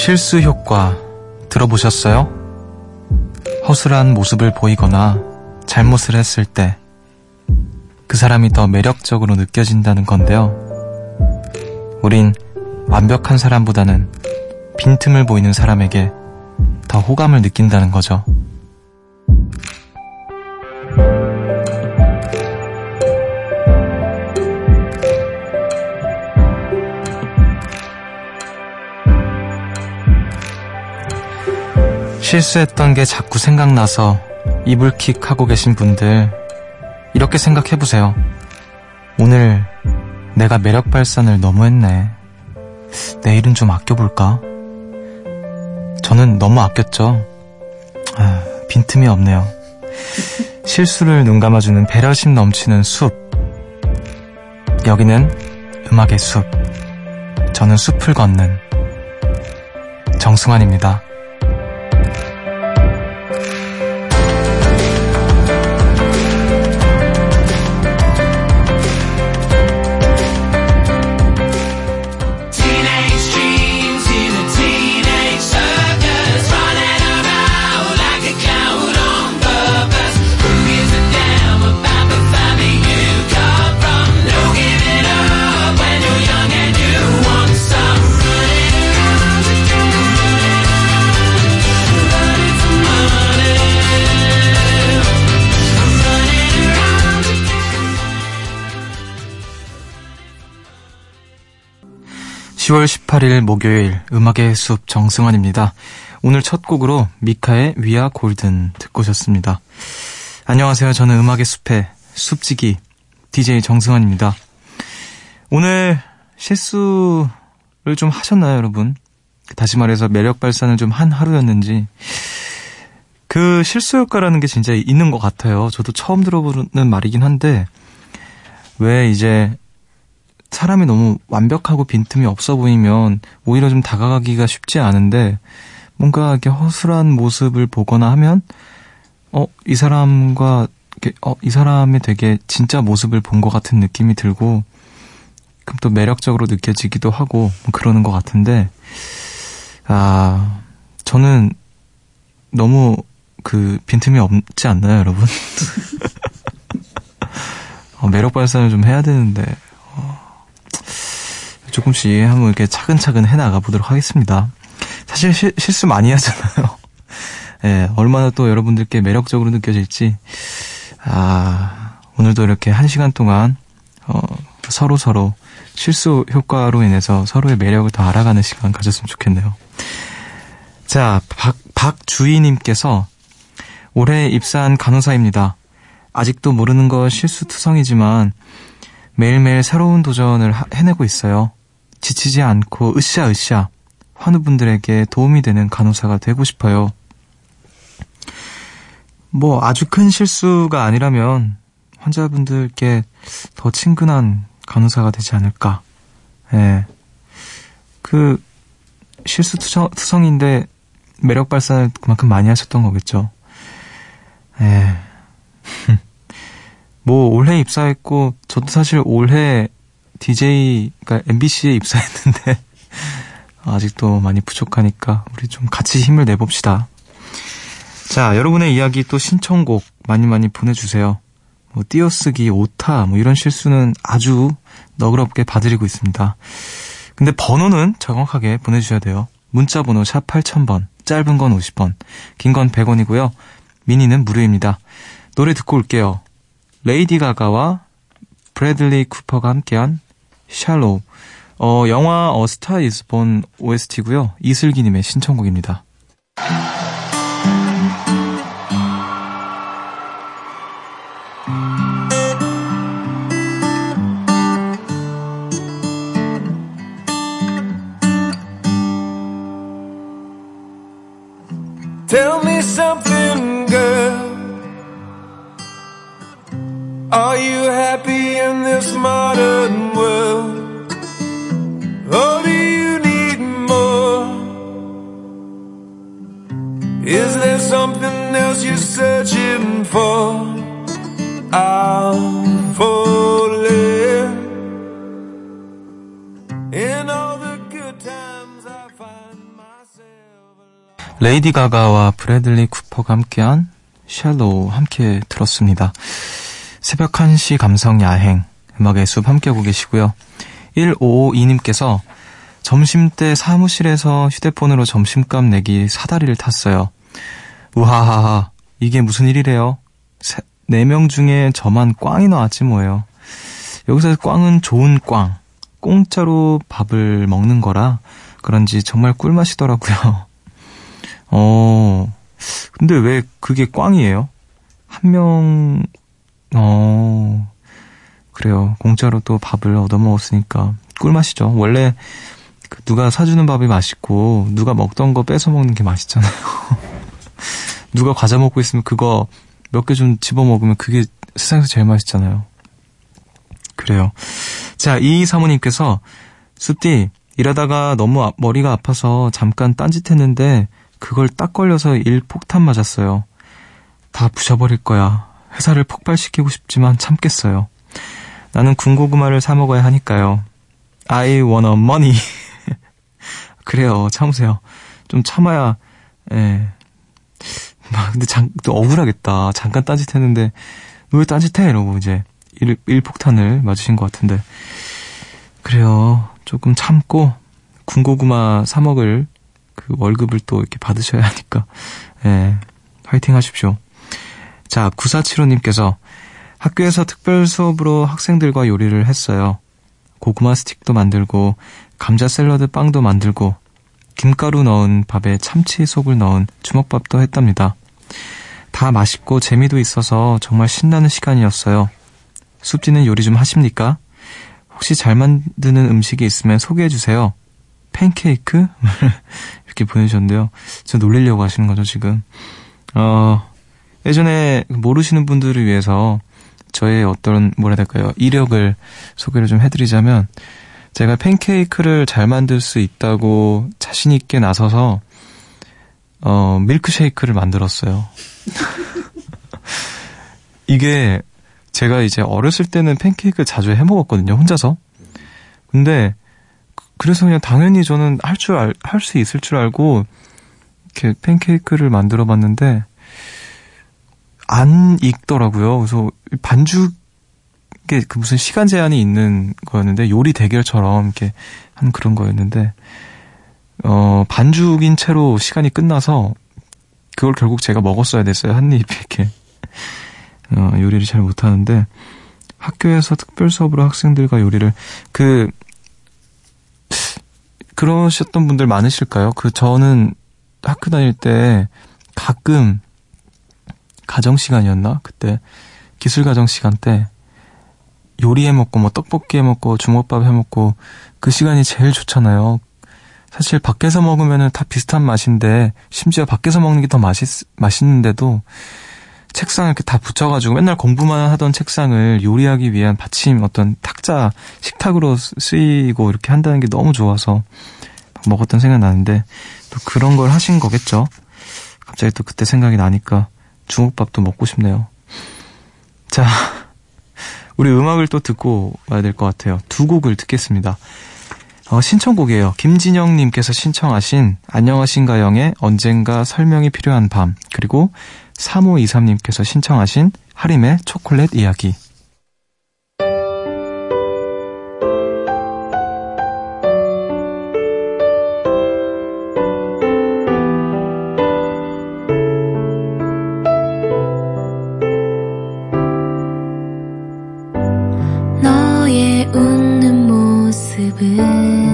실수 효과 들어보셨어요? 허술한 모습을 보이거나 잘못을 했을 때 그 사람이 더 매력적으로 느껴진다는 건데요. 우린 완벽한 사람보다는 빈틈을 보이는 사람에게 더 호감을 느낀다는 거죠. 실수했던 게 자꾸 생각나서 이불킥 하고 계신 분들, 이렇게 생각해 보세요. 오늘 내가 매력 발산을 너무 했네. 내일은 좀 아껴볼까? 저는 너무 아꼈죠. 아, 빈틈이 없네요. 실수를 눈 감아주는 배려심 넘치는 숲. 여기는 음악의 숲. 저는 숲을 걷는 정승환입니다. 10월 18일 목요일 음악의 숲 정승환입니다. 오늘 첫 곡으로 미카의 위아 골든 듣고 오셨습니다. 안녕하세요. 저는 음악의 숲의 숲지기 DJ 정승환입니다. 오늘 실수를 좀 하셨나요, 여러분? 다시 말해서 매력 발산을 좀 한 하루였는지 그 실수 효과라는 게 진짜 있는 것 같아요. 저도 처음 들어보는 말이긴 한데 왜 이제 사람이 너무 완벽하고 빈틈이 없어 보이면 오히려 좀 다가가기가 쉽지 않은데 뭔가 이렇게 허술한 모습을 보거나 하면 어, 이 사람과 어, 이 사람의 되게 진짜 모습을 본 것 같은 느낌이 들고 그럼 또 매력적으로 느껴지기도 하고 뭐 그러는 것 같은데 아, 저는 너무 그 빈틈이 없지 않나요, 여러분? 어, 매력 발산을 좀 해야 되는데 조금씩 한번 이렇게 차근차근 해나가 보도록 하겠습니다. 사실 시, 실수 많이 하잖아요. 예, 네, 얼마나 또 여러분들께 매력적으로 느껴질지, 아, 오늘도 이렇게 한 시간 동안, 어, 서로 서로 실수 효과로 인해서 서로의 매력을 더 알아가는 시간 가졌으면 좋겠네요. 자, 박, 박주희님께서 올해 입사한 간호사입니다. 아직도 모르는 거 실수투성이지만 매일매일 새로운 도전을 해내고 있어요. 지치지 않고 으쌰으쌰 환우분들에게 도움이 되는 간호사가 되고 싶어요. 뭐 아주 큰 실수가 아니라면 환자분들께 더 친근한 간호사가 되지 않을까. 예. 그 실수 투성, 투성인데 매력 발산을 그만큼 많이 하셨던 거겠죠. 예. 뭐 올해 입사했고 저도 사실 올해 DJ, 그러니까 MBC에 입사했는데 아직도 많이 부족하니까 우리 좀 같이 힘을 내봅시다. 자, 여러분의 이야기 또 신청곡 많이 많이 보내주세요. 뭐 띄어쓰기, 오타, 뭐 이런 실수는 아주 너그럽게 봐드리고 있습니다. 근데 번호는 정확하게 보내주셔야 돼요. 문자 번호 샵 8000번, 짧은 건 50원, 긴건 100원이고요. 미니는 무료입니다. 노래 듣고 올게요. 레이디 가가와 브래들리 쿠퍼가 함께한 Shallow. 어, 영화 A Star Is Born OST고요. 이슬기 님의 신청곡입니다. Tell me something, girl. Are you happy in this modern something else you're searching for? I'm falling in all the good times I find myself. 레이디 가가와 브래들리 쿠퍼가 함께한 Shallow 함께 들었습니다. 새벽 1시 감성 야행 음악의 숲 함께하고 계시고요. 1552님께서 점심때 사무실에서 휴대폰으로 점심값 내기 사다리를 탔어요. 우하하하 이게 무슨 일이래요? 4명 중에 저만 꽝이 나왔지 뭐예요. 여기서 꽝은 좋은 꽝, 공짜로 밥을 먹는 거라 그런지 정말 꿀맛이더라고요. 어, 근데 왜 그게 꽝이에요? 한 명, 어, 그래요. 공짜로 또 밥을 얻어먹었으니까 꿀맛이죠. 원래 그 누가 사주는 밥이 맛있고 누가 먹던 거 뺏어 먹는 게 맛있잖아요. 누가 과자 먹고 있으면 그거 몇 개 좀 집어 먹으면 그게 세상에서 제일 맛있잖아요. 그래요. 자, 이 사모님께서 숲디 일하다가 너무 머리가 아파서 잠깐 딴짓했는데 그걸 딱 걸려서 일 폭탄 맞았어요. 다 부셔버릴 거야. 회사를 폭발시키고 싶지만 참겠어요. 나는 군고구마를 사 먹어야 하니까요. I wanna money. 그래요. 참으세요. 좀 참아야, 예. 막, 근데 잠, 또 억울하겠다. 잠깐 딴짓했는데, 왜 딴짓해? 이러고 이제, 일, 일폭탄을 맞으신 것 같은데. 그래요. 조금 참고, 군고구마 사 먹을 그 월급을 또 이렇게 받으셔야 하니까, 예, 화이팅 하십시오. 자, 9475님께서 학교에서 특별 수업으로 학생들과 요리를 했어요. 고구마 스틱도 만들고, 감자 샐러드 빵도 만들고, 김가루 넣은 밥에 참치 속을 넣은 주먹밥도 했답니다. 다 맛있고 재미도 있어서 정말 신나는 시간이었어요. 숲지는 요리 좀 하십니까? 혹시 잘 만드는 음식이 있으면 소개해 주세요. 팬케이크? 이렇게 보내주셨는데요. 저 놀리려고 하시는 거죠, 지금. 어, 예전에 모르시는 분들을 위해서 저의 어떤, 뭐라 해야 될까요? 이력을 소개를 좀 해드리자면, 제가 팬케이크를 잘 만들 수 있다고 자신있게 나서서, 어, 밀크쉐이크를 만들었어요. 이게 제가 이제 어렸을 때는 팬케이크 자주 해 먹었거든요, 혼자서. 근데 그래서 그냥 당연히 저는 할 줄 알, 할 수 있을 줄 알고 이렇게 팬케이크를 만들어 봤는데 안 익더라고요. 그래서 반죽에 그 무슨 시간 제한이 있는 거였는데 요리 대결처럼 이렇게 한 그런 거였는데 어 반죽인 채로 시간이 끝나서 그걸 결국 제가 먹었어야 됐어요. 한 입 이렇게 어, 요리를 잘 못하는데 학교에서 특별 수업으로 학생들과 요리를 그 그러셨던 분들 많으실까요? 그 저는 학교 다닐 때 가끔 가정 시간이었나? 그때 기술 가정 시간 때 요리해 먹고 뭐 떡볶이 해 먹고 주먹밥 해 먹고 그 시간이 제일 좋잖아요. 사실 밖에서 먹으면은 다 비슷한 맛인데 심지어 밖에서 먹는 게 더 맛있 맛있는데도 책상 이렇게 다 붙여가지고 맨날 공부만 하던 책상을 요리하기 위한 받침 어떤 탁자 식탁으로 쓰이고 이렇게 한다는 게 너무 좋아서 먹었던 생각 나는데 또 그런 걸 하신 거겠죠. 갑자기 또 그때 생각이 나니까 중국밥도 먹고 싶네요. 자, 우리 음악을 또 듣고 와야 될 것 같아요. 두 곡을 듣겠습니다. 어, 신청곡이에요. 김진영님께서 신청하신 안녕하신가영의 언젠가 설명이 필요한 밤 그리고 3523님께서 신청하신 하림의 초콜릿 이야기. 모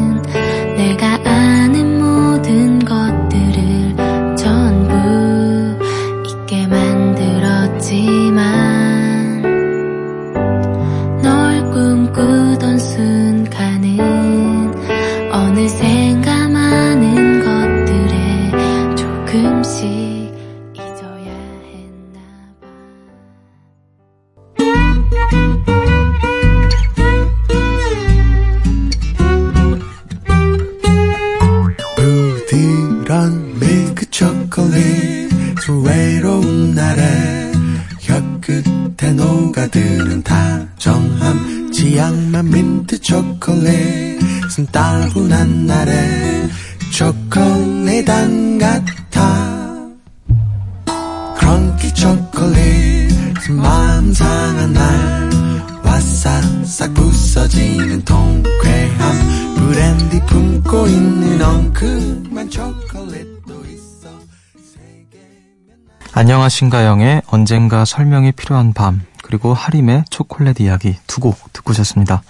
안녕하신가영의 언젠가 설명이 필요한 밤 그리고 하림의 초콜릿 이야기 두 곡 듣고 오셨습니다.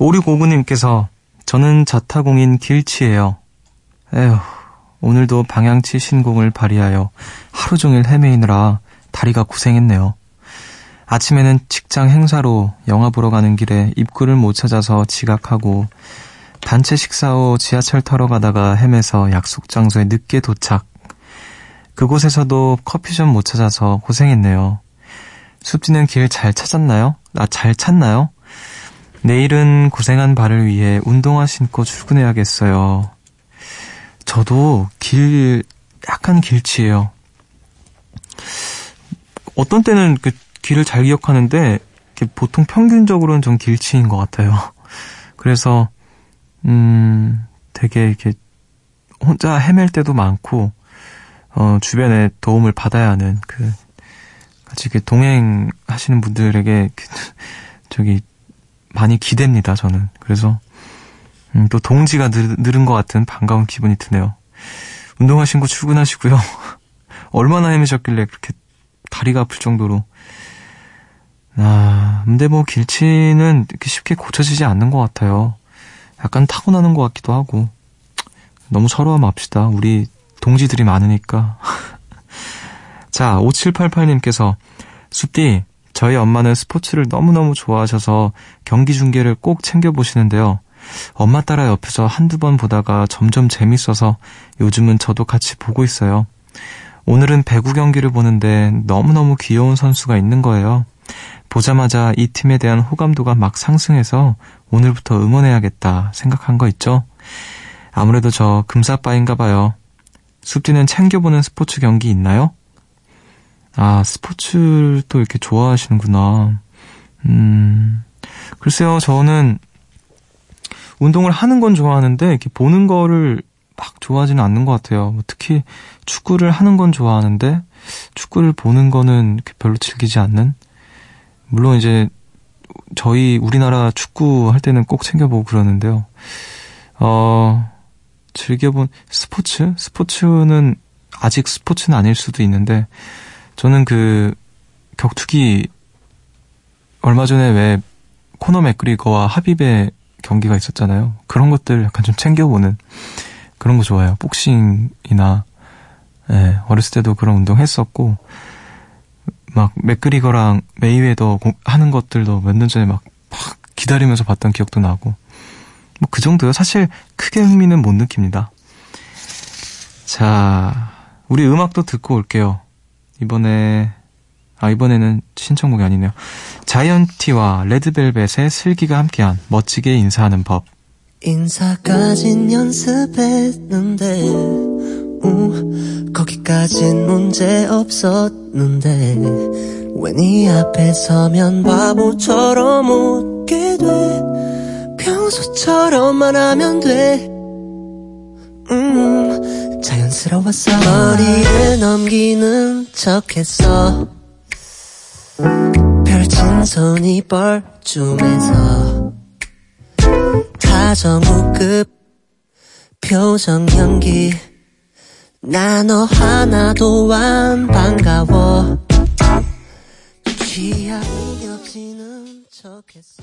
5659님께서 저는 자타공인 길치예요. 에휴 오늘도 방향치 신공을 발휘하여 하루 종일 헤매이느라 다리가 고생했네요. 아침에는 직장 행사로 영화 보러 가는 길에 입구를 못 찾아서 지각하고 단체 식사 후 지하철 타러 가다가 헤매서 약속 장소에 늦게 도착. 그곳에서도 커피숍 못 찾아서 고생했네요. 숲지는 길 잘 찾았나요? 아, 잘 찾나요? 내일은 고생한 발을 위해 운동화 신고 출근해야겠어요. 저도 길, 약간 길치예요. 어떤 때는 그 길을 잘 기억하는데, 보통 평균적으로는 좀 길치인 것 같아요. 그래서, 음, 되게 이렇게 혼자 헤맬 때도 많고, 어, 주변에 도움을 받아야 하는 그, 같이 이렇게 동행하시는 분들에게 그, 저기 많이 기댑니다, 저는. 그래서, 음, 또 동지가 늘, 늘은 것 같은 반가운 기분이 드네요. 운동하신 거 출근하시고요. 얼마나 헤매셨길래 그렇게 다리가 아플 정도로. 아, 근데 뭐 길치는 이렇게 쉽게 고쳐지지 않는 것 같아요. 약간 타고나는 것 같기도 하고. 너무 서러워 맙시다. 우리 동지들이 많으니까. 자, 5788님께서, 숲디, 저희 엄마는 스포츠를 너무너무 좋아하셔서 경기 중계를 꼭 챙겨보시는데요. 엄마 따라 옆에서 한두 번 보다가 점점 재밌어서 요즘은 저도 같이 보고 있어요. 오늘은 배구 경기를 보는데 너무너무 귀여운 선수가 있는 거예요. 보자마자 이 팀에 대한 호감도가 막 상승해서 오늘부터 응원해야겠다 생각한 거 있죠? 아무래도 저 금사빠인가 봐요. 숲디는 챙겨보는 스포츠 경기 있나요? 아, 스포츠를 또 이렇게 좋아하시는구나. 음, 글쎄요, 저는 운동을 하는 건 좋아하는데, 이렇게 보는 거를 막 좋아하지는 않는 것 같아요. 뭐 특히 축구를 하는 건 좋아하는데, 축구를 보는 거는 별로 즐기지 않는? 물론 이제, 저희 우리나라 축구 할 때는 꼭 챙겨보고 그러는데요. 어, 즐겨본 스포츠? 스포츠는 아직 스포츠는 아닐 수도 있는데, 저는 그 격투기 얼마 전에 왜 코너 맥그리거와 하빕의 경기가 있었잖아요. 그런 것들 약간 좀 챙겨보는 그런 거 좋아해요. 복싱이나 예, 어렸을 때도 그런 운동 했었고 막 맥그리거랑 메이웨더 하는 것들도 몇 년 전에 막, 막 기다리면서 봤던 기억도 나고 뭐 그 정도요. 사실 크게 흥미는 못 느낍니다. 자, 우리 음악도 듣고 올게요. 이번에 아 이번에는 신청곡이 아니네요. 자이언티와 레드벨벳의 슬기가 함께한 멋지게 인사하는 법. 인사까진 연습했는데 음, 거기까진 문제 없었는데 왜 네 앞에 서면 바보처럼 웃게 돼 평소처럼만 하면 돼. 음, 자연스러웠어 머리에 넘기는 척했어 펼친 손이 뻘쭘해서 다정우급 표정 연기 나 너 하나도 안 반가워. 취향이 겹치는 척했어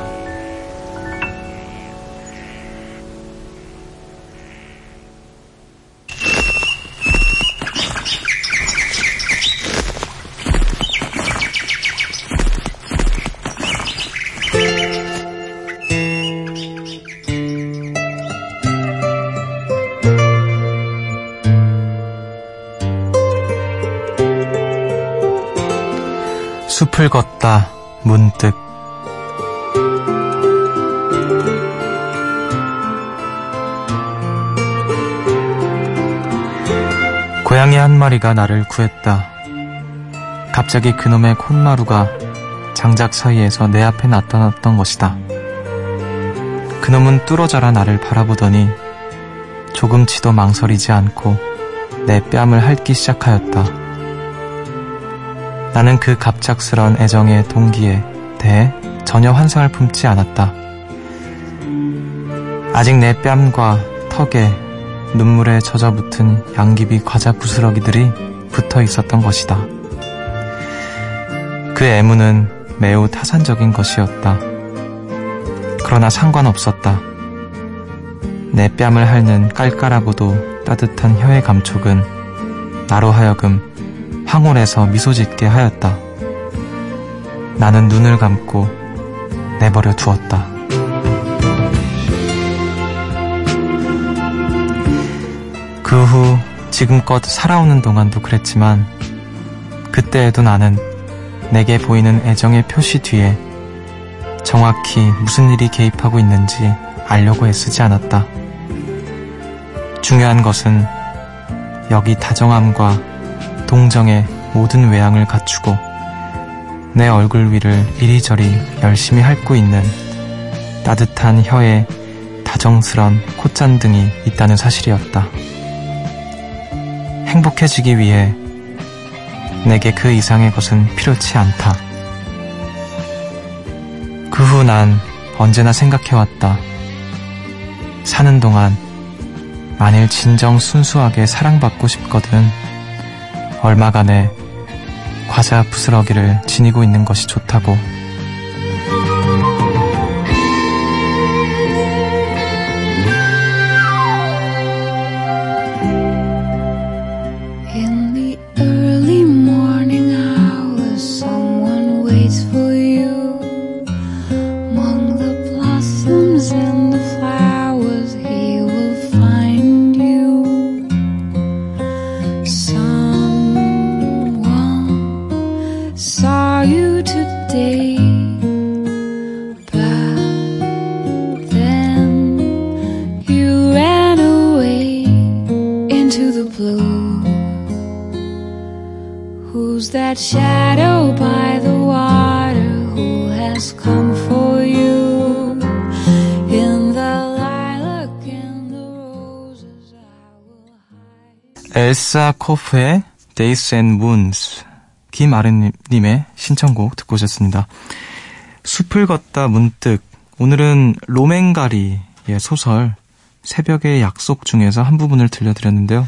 숲을 걷다 문득 고양이 한 마리가 나를 구했다. 갑자기 그놈의 콧마루가 장작 사이에서 내 앞에 나타났던 것이다. 그놈은 뚫어져라 나를 바라보더니 조금치도 망설이지 않고 내 뺨을 핥기 시작하였다. 나는 그 갑작스런 애정의 동기에 대해 전혀 환상을 품지 않았다. 아직 내 뺨과 턱에 눈물에 젖어 붙은 양귀비 과자 부스러기들이 붙어 있었던 것이다. 그 애무는 매우 타산적인 것이었다. 그러나 상관없었다. 내 뺨을 핥는 깔깔하고도 따뜻한 혀의 감촉은 나로 하여금 황홀해서 미소 짓게 하였다. 나는 눈을 감고 내버려 두었다. 그 후 지금껏 살아오는 동안도 그랬지만 그때에도 나는 내게 보이는 애정의 표시 뒤에 정확히 무슨 일이 개입하고 있는지 알려고 애쓰지 않았다. 중요한 것은 여기 다정함과 동정의 모든 외양을 갖추고 내 얼굴 위를 이리저리 열심히 핥고 있는 따뜻한 혀에 다정스런 콧잔등이 있다는 사실이었다. 행복해지기 위해 내게 그 이상의 것은 필요치 않다. 그 후 난 언제나 생각해왔다. 사는 동안 만일 진정 순수하게 사랑받고 싶거든 얼마간의 과자 부스러기를 지니고 있는 것이 좋다고. Who's that shadow by the water? Who has come for you? In the lilac and the roses, I will hide. 엘사 코프의 Days and Moons 김아른님의 신청곡 듣고 오셨습니다. 숲을 걷다 문득 오늘은 로맨가리의 소설 새벽의 약속 중에서 한 부분을 들려드렸는데요.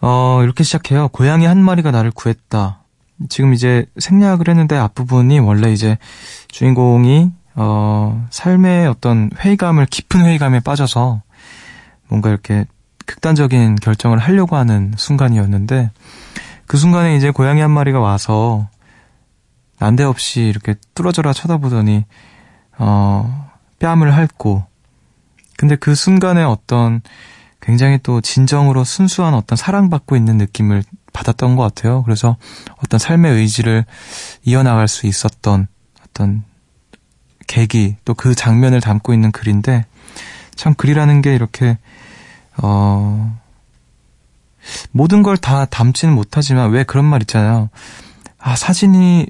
어, 이렇게 시작해요. 고양이 한 마리가 나를 구했다. 지금 이제 생략을 했는데 앞부분이 원래 이제 주인공이 어, 삶의 어떤 회의감을 깊은 회의감에 빠져서 뭔가 이렇게 극단적인 결정을 하려고 하는 순간이었는데 그 순간에 이제 고양이 한 마리가 와서 난데없이 이렇게 뚫어져라 쳐다보더니 어 뺨을 핥고 근데 그 순간에 어떤 굉장히 또 진정으로 순수한 어떤 사랑받고 있는 느낌을 받았던 것 같아요. 그래서 어떤 삶의 의지를 이어나갈 수 있었던 어떤 계기 또 그 장면을 담고 있는 글인데 참 글이라는 게 이렇게 어 모든 걸 다 담지는 못하지만 왜 그런 말 있잖아요. 아 사진이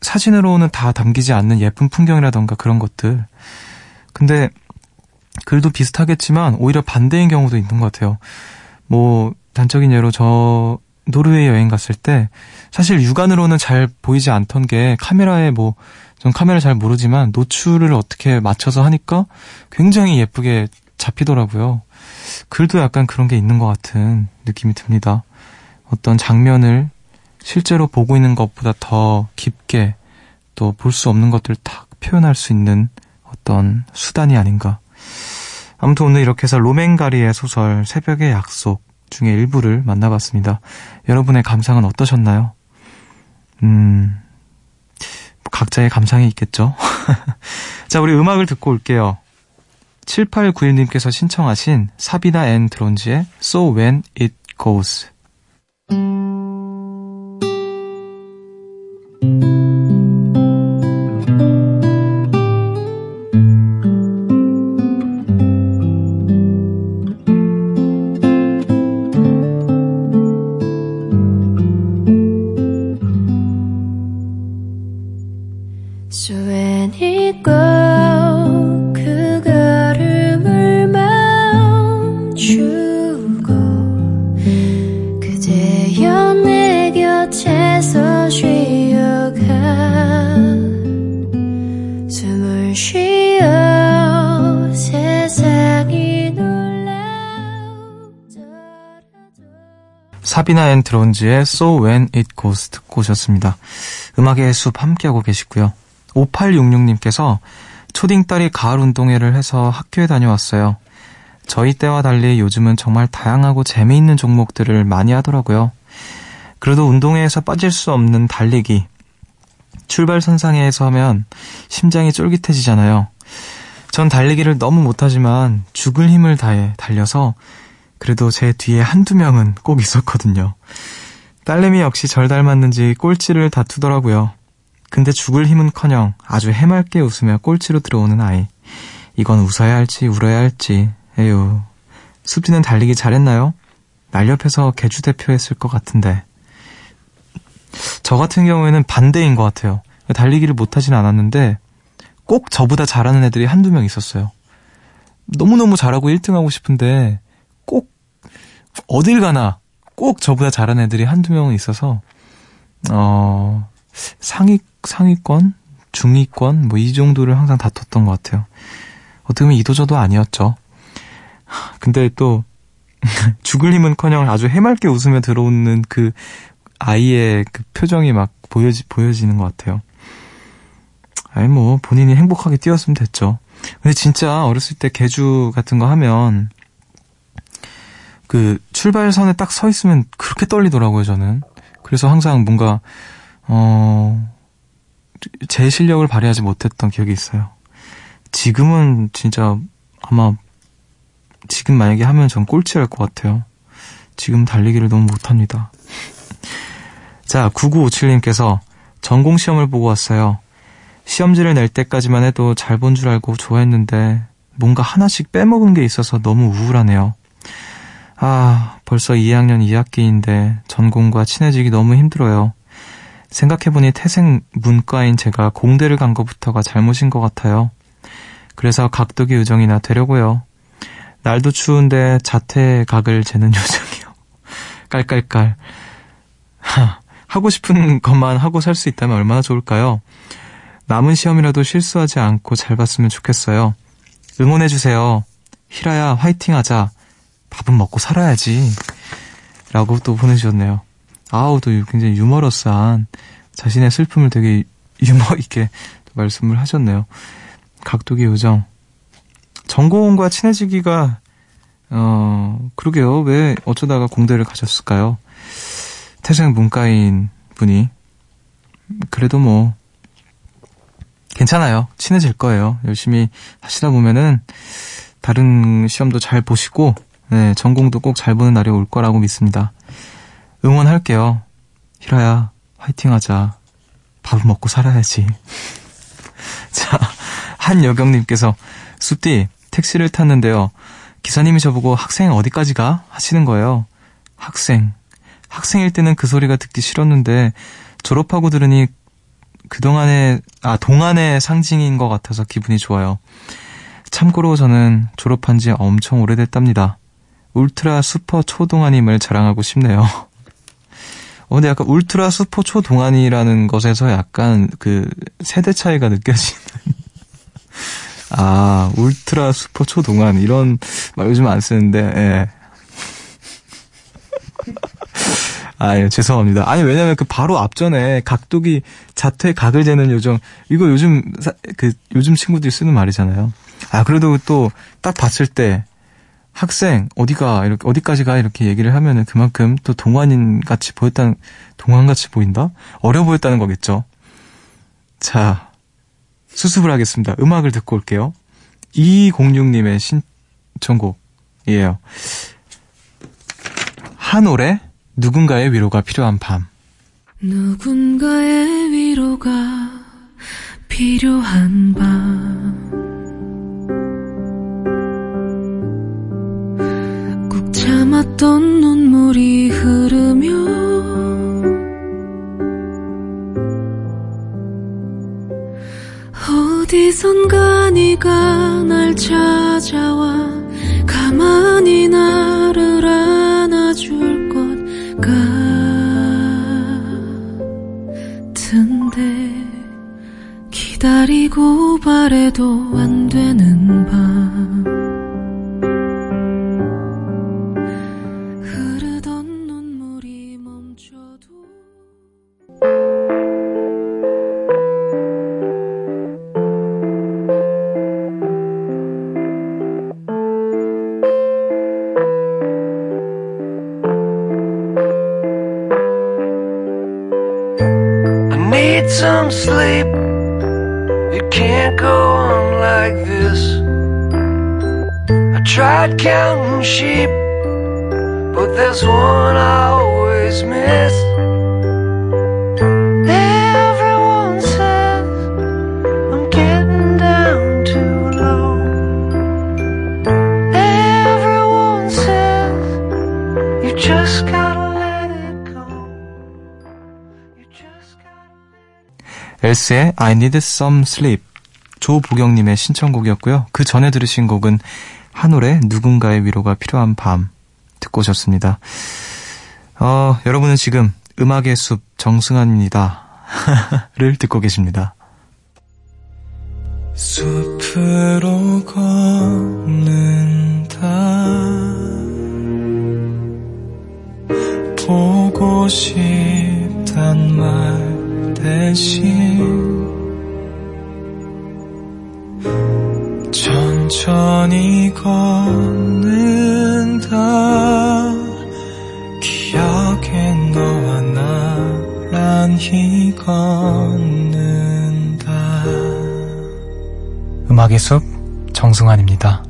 사진으로는 다 담기지 않는 예쁜 풍경이라던가 그런 것들. 근데 글도 비슷하겠지만 오히려 반대인 경우도 있는 것 같아요. 뭐 단적인 예로 저 노르웨이 여행 갔을 때 사실 육안으로는 잘 보이지 않던 게 카메라에 뭐 전 카메라 잘 모르지만 노출을 어떻게 맞춰서 하니까 굉장히 예쁘게 잡히더라고요. 글도 약간 그런 게 있는 것 같은 느낌이 듭니다. 어떤 장면을 실제로 보고 있는 것보다 더 깊게 또 볼 수 없는 것들을 딱 표현할 수 있는 어떤 수단이 아닌가. 아무튼 오늘 이렇게 해서 로맨가리의 소설 새벽의 약속 중에 일부를 만나봤습니다. 여러분의 감상은 어떠셨나요? 음, 각자의 감상이 있겠죠? 자, 우리 음악을 듣고 올게요. 7891님께서 신청하신 사비나 앤 드론즈의 So When It Goes. 곁에서 쉬어가 숨을 쉬어 세상이 사비나 앤 드론즈의 So When It Goes 듣고 오셨습니다. 음악의 숲 함께하고 계시고요. 5866님께서 초딩 딸이 가을 운동회를 해서 학교에 다녀왔어요. 저희 때와 달리 요즘은 정말 다양하고 재미있는 종목들을 많이 하더라고요. 그래도 운동회에서 빠질 수 없는 달리기. 출발선상에서 하면 심장이 쫄깃해지잖아요. 전 달리기를 너무 못하지만 죽을 힘을 다해 달려서 그래도 제 뒤에 한두 명은 꼭 있었거든요. 딸내미 역시 절 닮았는지 꼴찌를 다투더라고요. 근데 죽을 힘은 커녕 아주 해맑게 웃으며 꼴찌로 들어오는 아이. 이건 웃어야 할지 울어야 할지. 에휴. 숲지는 달리기 잘했나요? 날렵해서 개주 대표했을 것 같은데. 저 같은 경우에는 반대인 것 같아요. 달리기를 못하진 않았는데 꼭 저보다 잘하는 애들이 한두 명 있었어요. 너무너무 잘하고 1등하고 싶은데 꼭 어딜 가나 꼭 저보다 잘하는 애들이 한두 명은 있어서 어 상위 상위권, 중위권 뭐 이 정도를 항상 다퉜던 것 같아요. 어떻게 보면 이도저도 아니었죠. 근데 또 죽을 힘은커녕 아주 해맑게 웃으며 들어오는 그 아이의 그 표정이 막 보여지 보여지는 것 같아요. 아니 뭐 본인이 행복하게 뛰었으면 됐죠. 근데 진짜 어렸을 때 개주 같은 거 하면 그 출발선에 딱 서 있으면 그렇게 떨리더라고요 저는. 그래서 항상 뭔가 어, 제 실력을 발휘하지 못했던 기억이 있어요. 지금은 진짜 아마 지금 만약에 하면 전 꼴찌할 것 같아요. 지금 달리기를 너무 못합니다. 자, 9957님께서 전공 시험을 보고 왔어요. 시험지를 낼 때까지만 해도 잘 본 줄 알고 좋아했는데 뭔가 하나씩 빼먹은 게 있어서 너무 우울하네요. 아, 벌써 2학년 2학기인데 전공과 친해지기 너무 힘들어요. 생각해보니 태생 문과인 제가 공대를 간 것부터가 잘못인 것 같아요. 그래서 각도기 요정이나 되려고요. 날도 추운데 자퇴 각을 재는 요정이요. 깔깔깔. 하, 하고 싶은 것만 하고 살 수 있다면 얼마나 좋을까요? 남은 시험이라도 실수하지 않고 잘 봤으면 좋겠어요. 응원해주세요. 히라야, 화이팅 하자. 밥은 먹고 살아야지. 라고 또 보내주셨네요. 아우, 또 굉장히 유머러스한 자신의 슬픔을 되게 유머 있게 말씀을 하셨네요. 각도기 요정. 전공과 친해지기가, 어, 그러게요. 왜 어쩌다가 공대를 가셨을까요? 태생 문과인 분이. 그래도 뭐, 괜찮아요. 친해질 거예요. 열심히 하시다 보면은, 다른 시험도 잘 보시고, 네, 전공도 꼭 잘 보는 날이 올 거라고 믿습니다. 응원할게요. 히라야, 화이팅 하자. 밥을 먹고 살아야지. 자, 한여경님께서, 숲디, 택시를 탔는데요. 기사님이 저보고 학생 어디까지 가? 하시는 거예요. 학생. 학생일 때는 그 소리가 듣기 싫었는데, 졸업하고 들으니 그동안의, 아, 동안의 상징인 것 같아서 기분이 좋아요. 참고로 저는 졸업한 지 엄청 오래됐답니다. 울트라 슈퍼 초동안임을 자랑하고 싶네요. 어, 근데 약간 울트라 슈퍼 초동안이라는 것에서 약간 그 세대 차이가 느껴지는. 아, 울트라 슈퍼 초동안 이런 말 요즘 안 쓰는데, 예. 아, 예, 죄송합니다. 아니, 왜냐면 그 바로 앞전에 각도기 자퇴 각을 재는 요정, 이거 요즘, 사- 그, 요즘 친구들이 쓰는 말이잖아요. 아, 그래도 또 딱 봤을 때, 학생, 어디가, 이렇게, 어디까지 가, 이렇게 얘기를 하면은 그만큼 또 동안인 같이 보였다는, 동안 같이 보인다? 어려 보였다는 거겠죠. 자, 수습을 하겠습니다. 음악을 듣고 올게요. 2206님의 신청곡이에요. 한올의 누군가의 위로가 필요한 밤. 누군가의 위로가 필요한 밤. 꾹 참았던 눈물이 흐르며 어디선가 네가 날 찾아와 가만히 나 기다리고 바래도 안 되는 밤 엘스의 I Need Some Sleep 조보경님의 신청곡이었고요. 그 전에 들으신 곡은 한올의 누군가의 위로가 필요한 밤 듣고 오셨습니다. 어, 여러분은 지금 음악의 숲 정승환입니다. 를 듣고 계십니다. 숲으로 걷는다 보고 싶단 말 대신 천천히 걷는 음악의 숲 정승환입니다.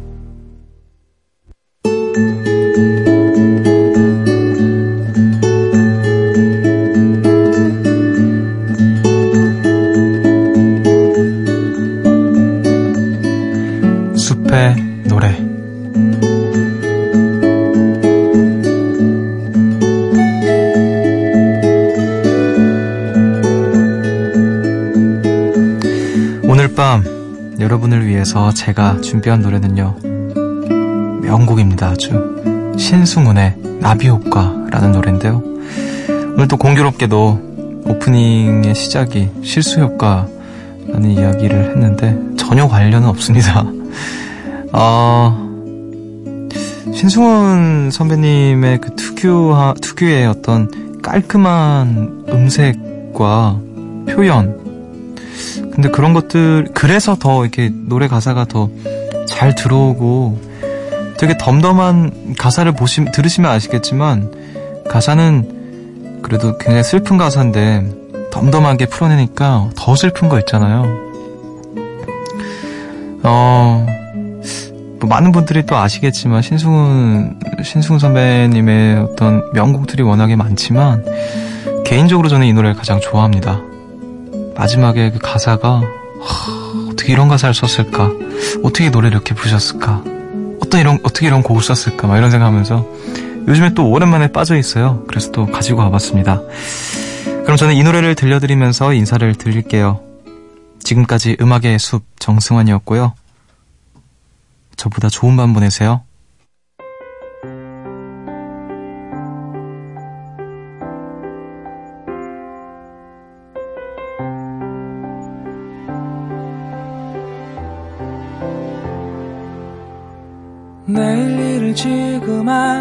제가 준비한 노래는요. 명곡입니다. 아주 신승훈의 나비효과라는 노래인데요. 오늘 또 공교롭게도 오프닝의 시작이 실수효과라는 이야기를 했는데 전혀 관련은 없습니다. 어, 신승훈 선배님의 그 특유, 특유의 어떤 깔끔한 음색과 표현, 근데 그런 것들, 그래서 더 이렇게 노래 가사가 더 잘 들어오고 되게 덤덤한 가사를 보시, 들으시면 아시겠지만 가사는 그래도 굉장히 슬픈 가사인데 덤덤하게 풀어내니까 더 슬픈 거 있잖아요. 어, 뭐 많은 분들이 또 아시겠지만 신승훈, 신승훈 선배님의 어떤 명곡들이 워낙에 많지만 개인적으로 저는 이 노래를 가장 좋아합니다. 마지막에 그 가사가 하, 어떻게 이런 가사를 썼을까? 어떻게 노래를 이렇게 부르셨을까? 어떤 이런 어떻게 이런 곡을 썼을까? 막 이런 생각하면서 요즘에 또 오랜만에 빠져 있어요. 그래서 또 가지고 와봤습니다. 그럼 저는 이 노래를 들려드리면서 인사를 드릴게요. 지금까지 음악의 숲 정승환이었고요. 저보다 좋은 밤 보내세요.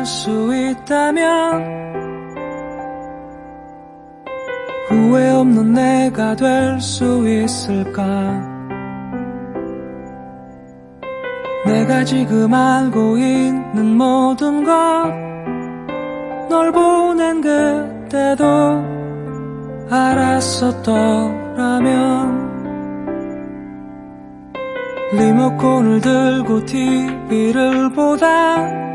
수 있다면 후회 없는 내가 될 수 있을까? 내가 지금 알고 있는 모든 것 널 보낸 그때도 알았었더라면 리모컨을 들고 TV를 보다